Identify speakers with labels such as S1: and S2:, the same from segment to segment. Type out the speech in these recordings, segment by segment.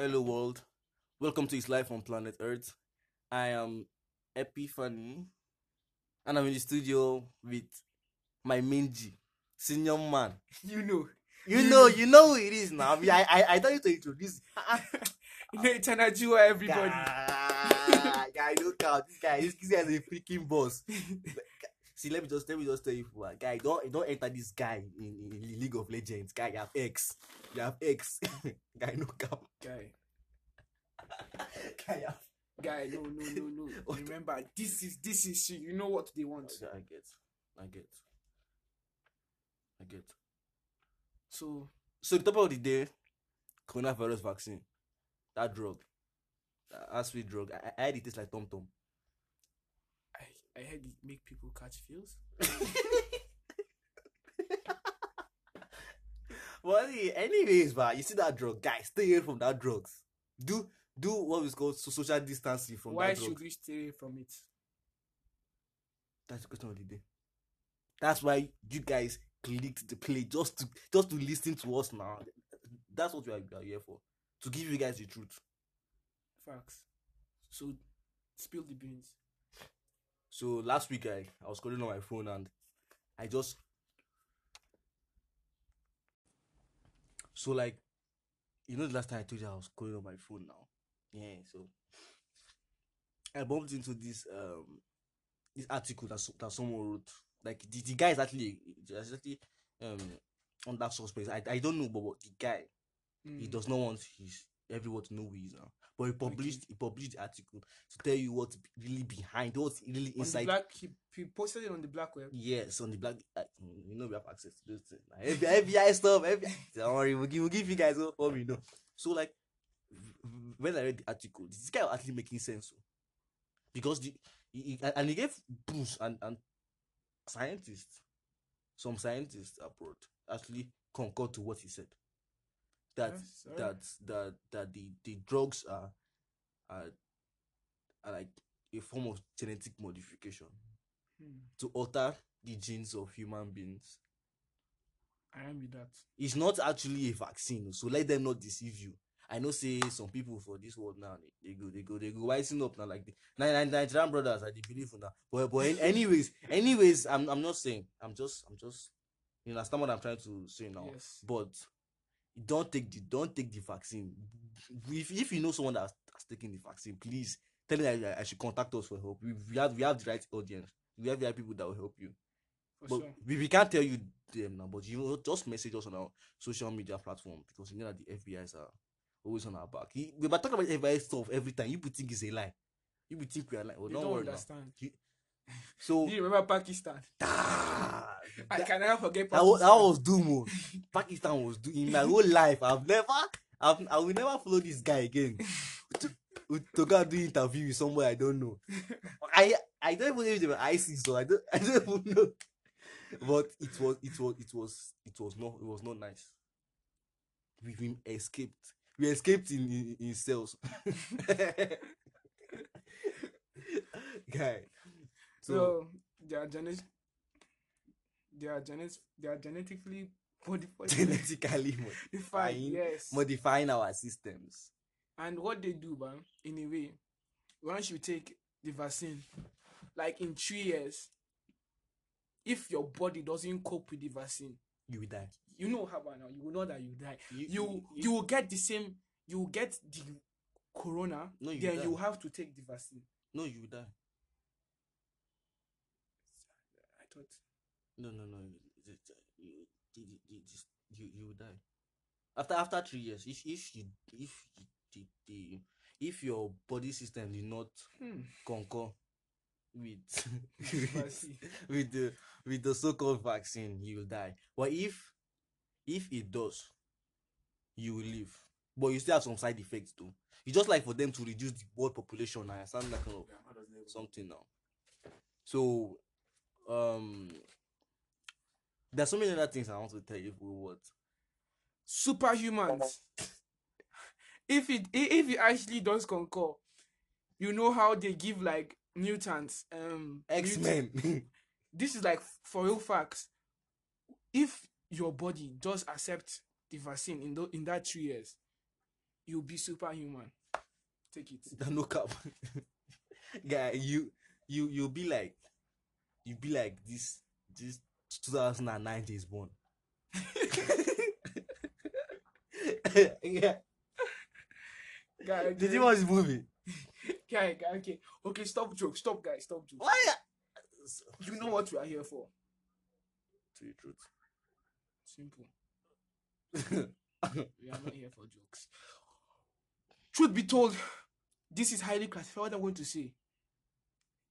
S1: Hello world. Welcome to His Life on Planet Earth. I am Epiphany and I'm in the studio with my G, senior man.
S2: You know,
S1: You know, you know who it is now. I I I, I thought you to introduce.
S2: you know, it's an Jua, everybody.
S1: Guy, guy, look out. This guy, this guy is a freaking boss. See, let me just let me just tell you, for guy, don't don't enter this guy in, in League of Legends. Guy, you have X, you have X. guy, no cap.
S2: Guy,
S1: Guy, you have
S2: guy, no, no, no, no.
S1: What?
S2: Remember, this is this is you. You know what they want.
S1: Okay, I get, I get, I get.
S2: So
S1: So the topic of the day, coronavirus vaccine, that drug, that sweet drug. I, I had it taste like Tom Tom.
S2: I heard it make people catch feels.
S1: well, any- anyways, but you see that drug, guys, stay away from that drugs. Do do what is called so- social distancing from
S2: Why
S1: that drug.
S2: should we stay away from it?
S1: That's the question of the day. That's why you guys clicked the play just to just to listen to us now. That's what we are here for. To give you guys the truth.
S2: Facts. So spill the beans.
S1: So last week I, I was calling on my phone and I just so like you know the last time I told you I was calling on my phone now. Yeah, so I bumped into this um this article that that someone wrote. Like the, the guy is actually is actually um under suspense. I, I don't know but, but the guy he
S2: Mm.
S1: does not want his everyone to know who he is now. But he published he published the article to tell you what's really behind, what's really inside
S2: black, he, he posted it on the black web.
S1: Yes, on the black. Uh, you know we have access to those things. Like, FBI, FBI stuff. FBI. Don't worry, we'll give, we'll give you guys all what we know. So like, when I read the article, this guy was actually making sense. oh. Because the he, he- and- he gave proofs and and scientists, some scientists abroad actually concur to what he said. That that that that the the drugs are are, are like a form of genetic modification
S2: Hmm.
S1: to alter the genes of human beings.
S2: I am with that.
S1: It's not actually a vaccine, so let them not deceive you. I know say some people for this world now they, they go they go they go wising up now like the Ni- Ni- Nigerian brothers I believe in that. But but anyways anyways I'm I'm not saying I'm just I'm just you understand what I'm trying to say now.
S2: Yes.
S1: But don't take the don't take the vaccine. If if you know someone that's, that's taking the vaccine, please tell them that I should contact us for help. We, we have we have the right audience. We have the right people that will help you.
S2: For
S1: But
S2: sure.
S1: we, we can't tell you them now, but you know, just message us on our social media platform because you know that the FBI's are always on our back. He- We might talking about FBI stuff every time. You would think it's a lie. You would think we are lying. Well, don't,
S2: don't
S1: worry now. So
S2: Do you remember Pakistan?
S1: ah,
S2: I
S1: that,
S2: can never forget Pakistan.
S1: that was doom. oh. Pakistan was doom. In my whole life, I've never, I've, I will never follow this guy again. to, to go do interview with somebody I don't know. I I don't even know if they were ISIS, so I don't I don't even know. But it was it was it was it was not it was not nice. We, we escaped. We escaped in in, in cells. Guy. So,
S2: they are genet they are genet they are genetically modified.
S1: genetically modifying
S2: yes.
S1: modifying our systems.
S2: and what they do, man, in a way, once you take the vaccine, like in three years, if your body doesn't cope with the vaccine,
S1: You will die.
S2: you know how now, you will know that you die.
S1: You
S2: You you will get the same you will get the corona,
S1: No, you
S2: then
S1: die.
S2: you have to take the vaccine.
S1: no you will die. No, no, no. You, you, you, you, you will die. After after three years, if if you if you, the, the if your body system did not
S2: hmm,
S1: concur with
S2: vaccine.
S1: with the with the so-called vaccine, you will die. But if if it does, you will live. But you still have some side effects too. It's just like for them to reduce the world population. I understand that kind of something now. So, um, there's so many other things I want to tell you. But what?
S2: superhumans. if it if it actually does concur, you know how they give like mutants, um,
S1: X Men.
S2: This is like for real facts. If your body does accept the vaccine in tho- in that three years, you'll be superhuman. Take it.
S1: no cap. Guy, you you you'll be like you be like this this 2009 is born. yeah.
S2: Guy,
S1: Did you watch this movie?
S2: guy, guy, okay. Okay, stop jokes. Stop, guys. Stop jokes.
S1: Why?
S2: You know what we are here for.
S1: To the truth.
S2: Simple. We are not here for jokes. Truth be told, this is highly classified. What I'm going to say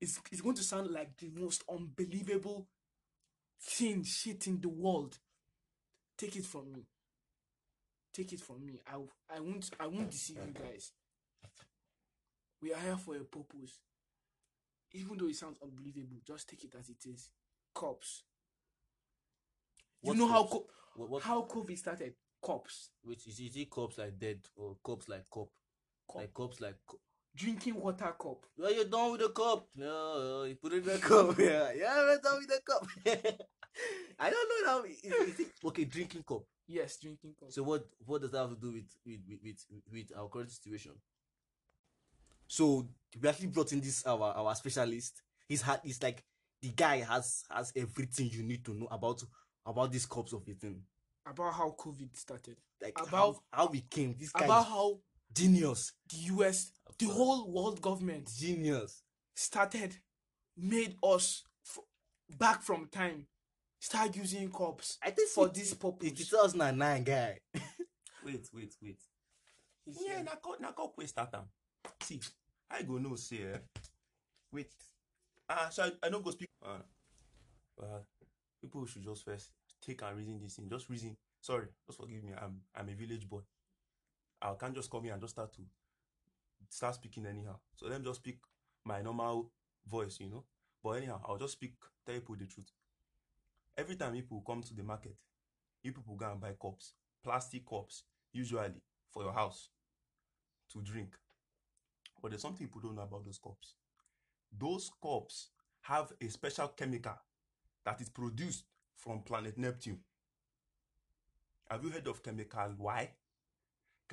S2: is it's going to sound like the most unbelievable thing, shit in the world. Take it from me. Take it from me. I I won't I won't deceive you guys. We are here for a purpose. Even though it sounds unbelievable, just take it as it is. Cops. You know how
S1: cops?
S2: co-
S1: What, what
S2: how COVID started? Cops.
S1: which is, is it cops like dead or cops like cop?
S2: Cop.
S1: Like cops like co-
S2: Drinking water cup.
S1: Well, you're done with the cup. Yeah, you put it in the cup. Yeah, yeah, we're done with the cup. I don't know now. Is, is it okay? Drinking cup.
S2: Yes, drinking cup.
S1: So what what does that have to do with with with with, our current situation? So we actually brought in this our our specialist. He's had he's like the guy has has everything you need to know about about these cups of a thing.
S2: about how COVID started.
S1: Like
S2: About-
S1: how, how we came. This guy
S2: About how
S1: genius.
S2: the US, the whole world government
S1: Genius.
S2: started, made us f- back from time, start using cops
S1: I think
S2: for
S1: it-
S2: this
S1: It's
S2: purpose.
S1: 2009 guy.
S3: wait wait wait
S1: He's
S3: yeah
S1: here.
S3: na cup na cup wey start am see i go know say eh wait ah so i i no go speak ah uh, people should just first take and reason this thing just reason sorry just forgive me i'm i'm a village boy i can't just come here and just start to start speaking anyhow so let me just speak my normal voice you know but anyhow i'll just speak tell people the truth every time people come to the market you people go and buy cups plastic cups usually for your house to drink. But there's something people don't know about those cups. Those cups have a special chemical that is produced from planet Neptune. Have you heard of chemical Y?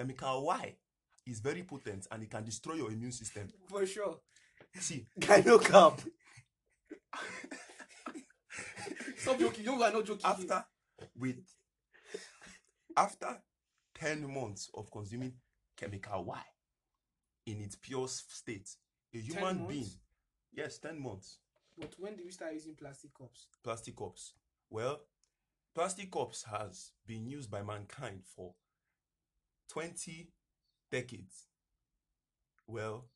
S3: Chemical Y is very potent and it can destroy your immune system.
S2: For sure.
S3: See,
S1: Guy no cap.
S2: Stop joking. You are not joking.
S3: after wait after 10 months of consuming chemical Y in its pure state, a human
S2: months?
S3: being, yes, 10 months,
S2: But when did we start using plastic cups?
S3: plastic cups. Well, plastic cups has been used by mankind for 20 decades. Well,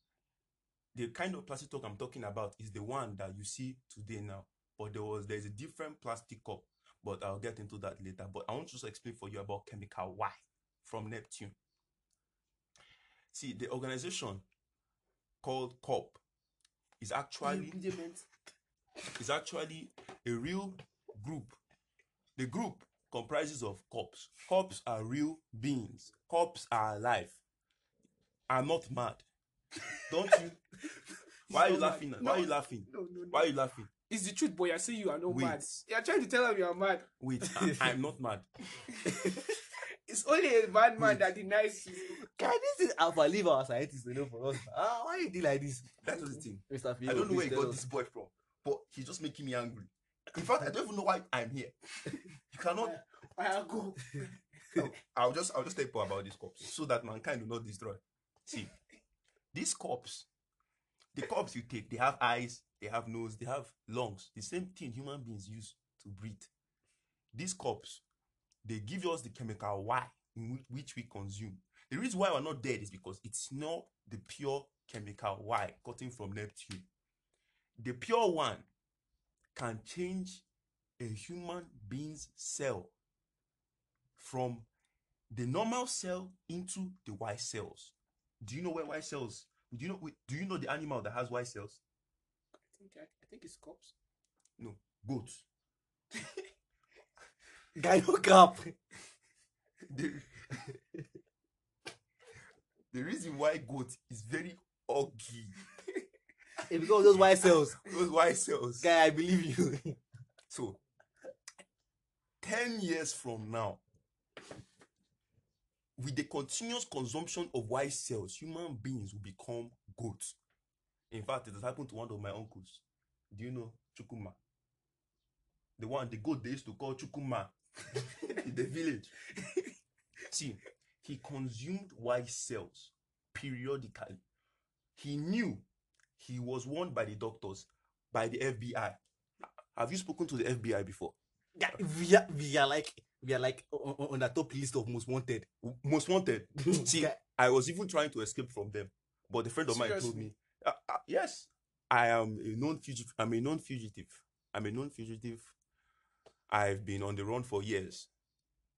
S3: the kind of plastic cup I'm talking about is the one that you see today now. But there was there's a different plastic cup, but I'll get into that later. But I want to just explain for you about chemical Y from Neptune. See, the organization called COP is actually is actually a real group. The group comprises of cops. Cops are real beings. Cops are alive. I'm not mad. Don't you? Why are you
S2: not mad.
S3: laughing? Why are you laughing?
S2: No, no, no.
S3: Why are you laughing?
S2: It's the truth, boy. I say you are not
S3: Wait.
S2: mad. You're trying to tell them you are mad.
S3: Wait, I, I'm not mad.
S2: It's only a bad man that denies you.
S1: Guy, this is Alpha leave our scientists to know for us. Ah, why you do like this?
S3: That's the thing.
S1: Mr.
S3: I don't know where he got
S1: us.
S3: this boy from, but he's just making me angry. In fact, I don't even know why I'm here. You cannot.
S2: I'll go.
S3: I'll- just I'll just tell people about these cops so that mankind will not destroy. See, these cops, the cops you take, they have eyes, they have nose, they have lungs. The same thing human beings use to breathe. These cops, they give us the chemical Y in which, we consume. The reason why we're not dead is because it's not the pure chemical Y cutting from Neptune. The pure one can change a human being's cell from the normal cell into the white cells. Do you know where white cells? Do you know? Do you know the animal that has white cells?
S2: I think I, I think it's cops.
S3: No, goats.
S1: Guy no cap.
S3: The, the reason why goat is very ugly,
S1: It's because of those white cells.
S3: those white cells.
S1: Guy, I believe you.
S3: So, ten years from now, with the continuous consumption of white cells, human beings will become goats. In fact, it has happened to one of my uncles. Do you know Chukuma? The one, the goat they used to call Chukuma in the village. See, he consumed white cells periodically. He knew he was warned by the doctors, by the FBI. Have you spoken to the FBI before?
S1: Yeah, we are, we are like we are like on, on the top list of most wanted.
S3: Most wanted. See,
S1: Guy-
S3: I was even trying to escape from them, but a friend of mine told me, uh, uh, "Yes, I am a known fugitive. I'm a known fugitive. I'm a known fugitive. I've been on the run for years.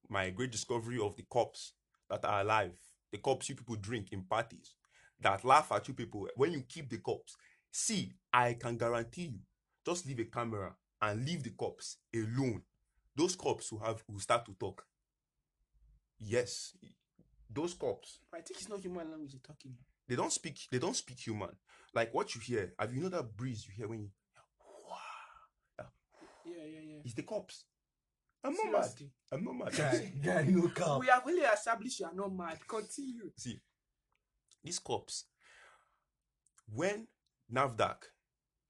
S3: My great discovery of the cops that are alive, the cops you people drink in parties, that laugh at you people when you keep the cops. See, I can guarantee you, just leave a camera and leave the cops alone. Those cops will have will start to talk. Yes, those cops
S2: I think it's not human language they're talking.
S3: they don't speak they don't speak human like what you hear have you know that breeze you hear when you
S2: Yeah, yeah, yeah.
S3: it's the cops i'm not mad i'm not mad
S1: Guy, guy, no cap.
S2: We have really established you are not mad. Continue.
S3: see these cops when navdac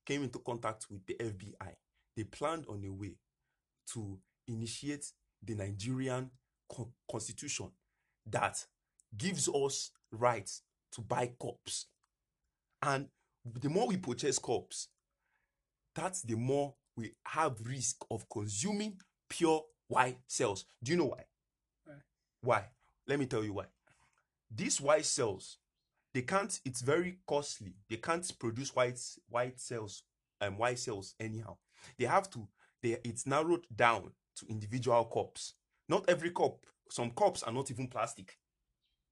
S3: came into contact with the fbi they planned on a way to initiate the nigerian co- constitution that gives us rights to buy cops and the more we purchase cops that's the more we have risk of consuming pure white cells. Do you know why?
S2: Why?
S3: why? Let me tell you why. These white cells they can't it's very costly. They can't produce white white cells um, and white cells anyhow. They have to they it's narrowed down to individual cups. Not every cup some cups are not even plastic.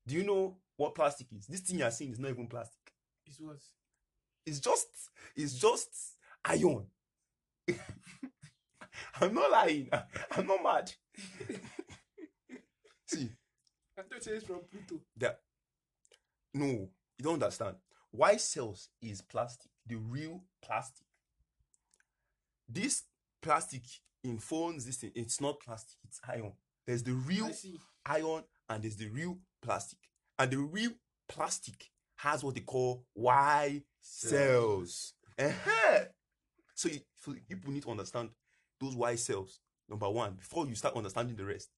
S3: Do you know what plastic is? This thing you're seeing is not even plastic.
S2: It's was.
S3: it's just it's just iron. I'm not lying. I'm not mad. See.
S2: I thought it was from Pluto.
S3: that no you don't understand. Why cells is plastic the real plastic? This plastic in phones this thing it's not plastic it's iron. There's the real iron and there's the real plastic. And the real plastic has what they call Y cells. So you, so people need to understand those Y cells number one before you start understanding the rest.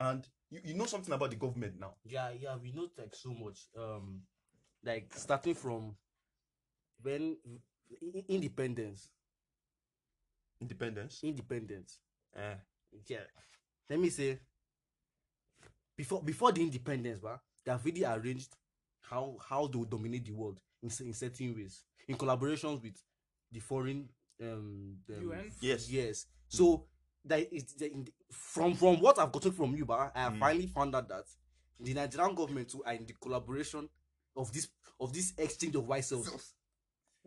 S3: And you, you know something about the government now?
S1: Yeah, yeah, we know like so much. Um, like starting from when independence,
S3: independence
S1: independence.
S3: Eh,
S1: Yeah, let me say. Before before the independence, ba, they have really arranged how how they will dominate the world in, in certain ways in collaborations with the foreign um, um
S2: UN?
S3: Yes.
S1: yes. So that is the, from from what I've gotten from you, but I have
S3: Mm.
S1: finally found out that the Nigerian government too are in the collaboration of this of this exchange of white cells.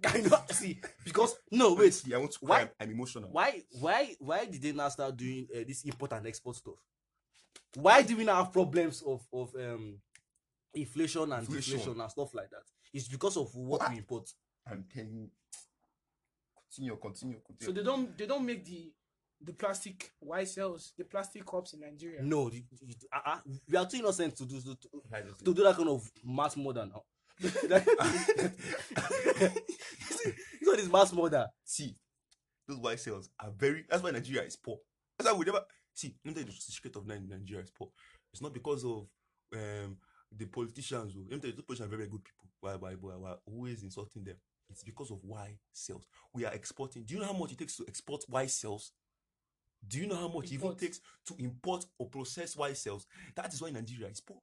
S1: Kind of see because no wait
S3: See, I want to
S1: Why-
S3: cry. I'm emotional.
S1: why why why did they now start doing uh, this import and export stuff? Why do we now have problems of of um inflation and
S3: Inflation.
S1: deflation and stuff like that? It's because of what
S3: Why?
S1: we import.
S3: I'm telling you. Continue, continue, continue.
S2: So they don't they don't make the the plastic white cells, the plastic cups in Nigeria.
S1: No, the, the, uh, uh, we are too innocent to do to, to, to do that kind of mass murder now. It's not this mass murder.
S3: see, those white cells are very. That's why Nigeria is poor. That's why we never see. Let me tell you the secret of Nigeria is poor. It's not because of um the politicians. oh. Tell you, those politicians are very good people. Why, why, why, why? Always insulting them. It's because of white cells. We are exporting. Do you know how much it takes to export white cells? Do you know how much it even takes to import or process white cells? That is why Nigeria is poor.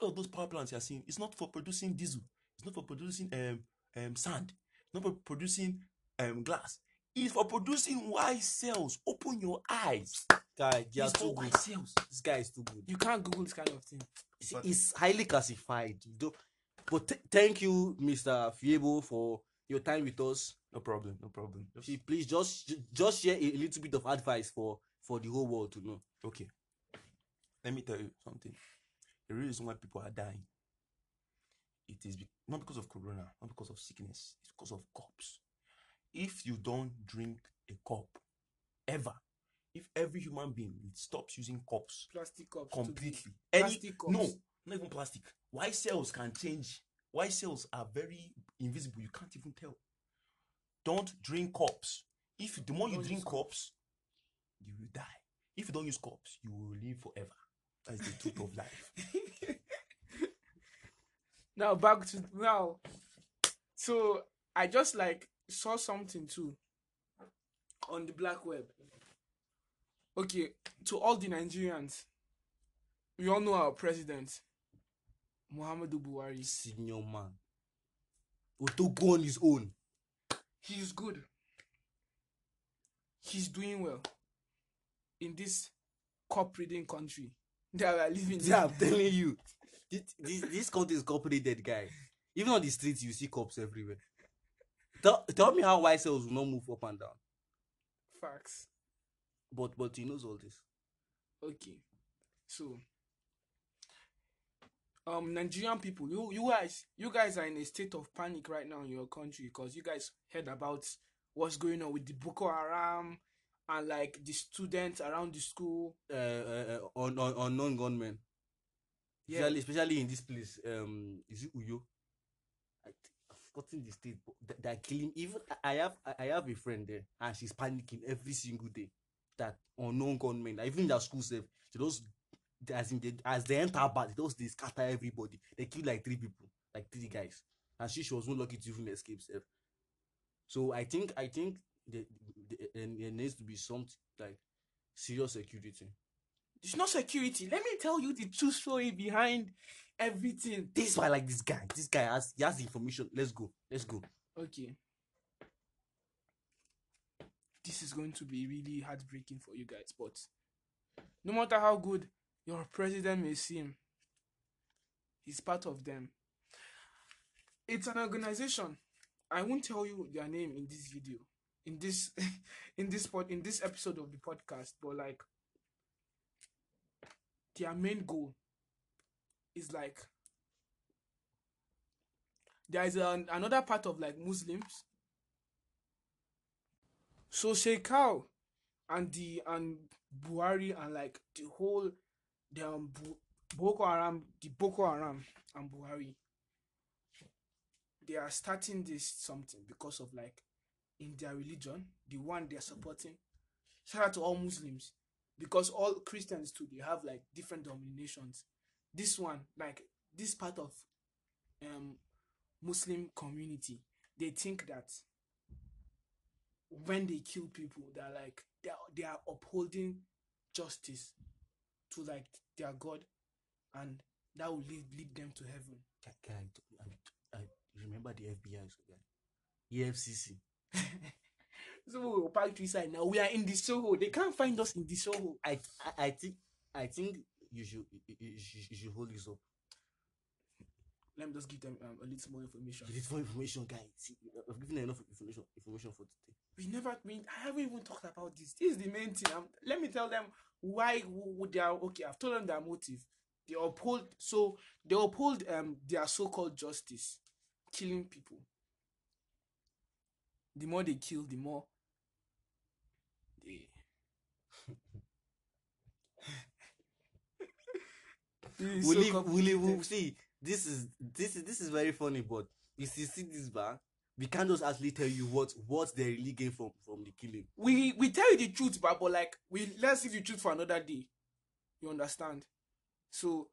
S3: All of those power plants you are seeing, it's not for producing diesel. It's not for producing um, um sand. It's not for producing um glass. It's for producing white cells. Open your eyes.
S1: Guy, they are
S3: It's
S1: too good.
S3: white cells.
S1: This guy is too good.
S2: You can't Google this kind of thing.
S1: See, it's highly classified. You don't- But th- thank you, Mr. Fiebo, for your time with us.
S3: No problem. No problem. Just-
S1: See, please just just share a, a little bit of advice for for the whole world to know.
S3: okay. Let me tell you something. The reason why people are dying, it is be- not because of corona, not because of sickness, it's because of cups. If you don't drink a cup ever, if every human being stops using cups
S2: Plastic cups.
S3: completely, any
S2: cups.
S3: no, not even plastic. Why cells can change? Why cells are very invisible? You can't even tell. Don't drink cups. If the more you drink cups, you will die. If you don't use cups, you will live forever. That's the truth of life.
S2: now back to now. So I just like saw something too on the black web. Okay, to all the Nigerians, we all know our president, Muhammadu Buhari.
S1: Senior man. Otogo on his own.
S2: He's good. He's doing well in this cup reading country that we are living in.
S1: Yeah, I'm telling you. This, this, this country is cooperated, guy. Even on the streets, you see cops everywhere. Tell, tell me how white cells will not move up and down.
S2: Facts.
S1: But but he knows all this.
S2: Okay. So um Nigerian people, you you guys you guys are in a state of panic right now in your country because you guys heard about what's going on with the Boko Haram and like the students around the school.
S1: Uh, uh, uh, on on on non-gunmen.
S2: Yeah.
S1: Especially, especially in this place. Um, is it Uyo? I think I've forgotten the state. But th- they're killing. Even I have I have a friend there, and she's panicking every single day. That unknown gunmen, even in their school safe, they just as in they, as they enter they just they scatter everybody. They kill like three people, like three guys, and she, she was not lucky to even escape safe. So I think I think the, the, there there needs to be some like serious security.
S2: It's not security. Let me tell you the true story behind everything.
S1: This is why I like this guy. This guy has he has the information. Let's go. Let's go.
S2: Okay. This is going to be really heartbreaking for you guys, but no matter how good your president may seem, he's part of them. It's an organization. I won't tell you their name in this video, in this, in this pod, in this episode of the podcast, but like, their main goal is like there is an, another part of like Muslims. So Shekau and the and Buhari and like the whole the um, Boko Haram, the Boko Haram and Buhari, they are starting this something because of like in their religion, the one they are supporting. Shout out to all Muslims because all Christians too they have like different denominations. This one, like this part of um Muslim community, they think that when they kill people, they're like they are, they are upholding justice to like their God, and that will lead, lead them to heaven.
S1: Guy, I, I, I remember the FBI guy. EFCC.
S2: So we'll park to side now. We are in the Soho. They can't find us in the Soho.
S1: I, I I think I think you should you, should- you should hold this up.
S2: Let me just give them um, a little more information.
S1: Give it more information, guys. See, I've given enough information information for today.
S2: we never we, I haven't even talked about this. This is the main thing. Um, let me tell them why w- w- they are okay. I've told them their motive. They uphold so they uphold um their so-called justice, killing people. The more they kill, the more
S1: we
S2: so
S1: leave, we
S2: complicated.
S1: we see. This is this is this is very funny, but you see, see this back. We can't just actually tell you what what they really gain from from the killing.
S2: we we tell you the truth, but, but like we let's leave the truth for another day. You understand? So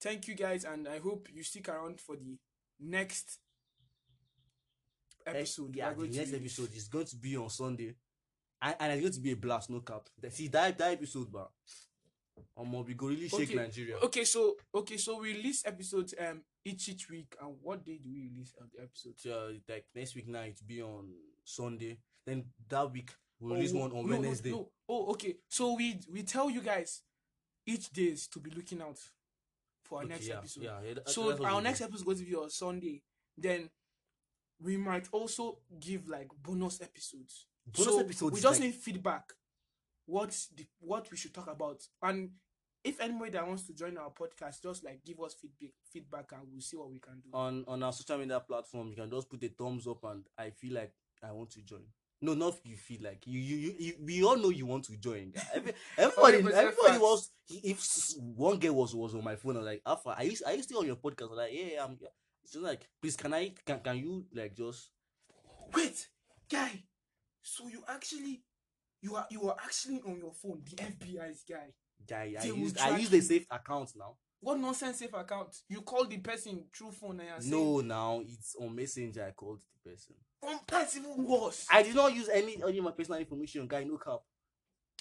S2: thank you guys, and I hope you stick around for the next eh, episode.
S1: yeah, the next episode is going to be on Sunday, and, and it's going to be a blast, no cap. See that that episode, but um, we go really shake
S2: Okay,
S1: Nigeria.
S2: Okay, so okay, so we release episodes um each each week, and what day do we release the episode?
S1: So, uh, like next week night be on Sunday. Then that week we'll
S2: Oh,
S1: release
S2: no,
S1: one on
S2: no, no,
S1: Wednesday.
S2: no. Oh, okay. So we we tell you guys each days to be looking out for our
S1: Okay,
S2: next
S1: yeah,
S2: episode.
S1: Yeah, yeah, that-
S2: so our next episode is going to be on Sunday. Then we might also give like bonus episodes.
S1: Bonus
S2: so
S1: episodes
S2: we just
S1: like-
S2: need feedback. What's the what we should talk about, and if anybody that wants to join our podcast, just like give us feedback, feedback, and we'll see what we can do.
S1: on on our social media platform. You can just put a thumbs up, and I feel like I want to join. No, not if you feel like you, you, you, you we all know you want to join. Every, everybody,
S2: 100%
S1: everybody was. If one girl was was on my phone, I was like, Alpha, are you are you still on your podcast? I'm like, yeah, yeah, I'm. Yeah. She's like, please, can I can can you like just
S2: Wait, guy. So you actually, you are you are actually on your phone, the FBI's guy.
S1: guy? I
S2: They will
S1: use I
S2: track
S1: use the safe account now.
S2: What nonsense safe account? You call the person through phone and saying,
S1: No, now it's on Messenger. I called the person.
S2: "Oh, that's even worse.
S1: I did not use any any of my personal information, guy. No cap.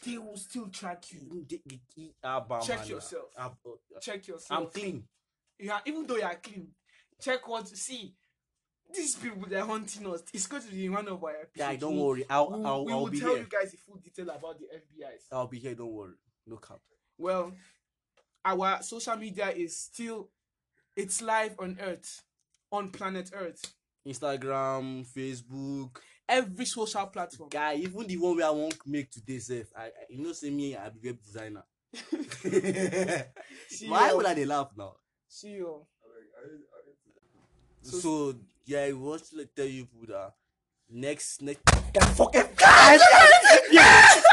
S2: they will still track you. Check yourself. Check yourself.
S1: I'm clean.
S2: Yeah, even though you are clean, check what see. These people they're hunting us. It's going to be one of our episodes.
S1: Guy, don't worry. I'll
S2: we'll-
S1: I'll,
S2: we
S1: I'll be
S2: tell
S1: here.
S2: you guys the full detail about the FBI's.
S1: I'll be here. Don't worry. No cap.
S2: Well, our social media is still it's live on Earth, on planet Earth.
S1: Instagram, Facebook,
S2: Every social platform.
S1: guy. Even the one where I won't make today, self. I, I you know, say me, I be web designer. Why would I dey laugh now?
S2: See you.
S1: So,
S2: So-
S1: yeah, I want to like, tell you people that uh, next next. That fucking guys.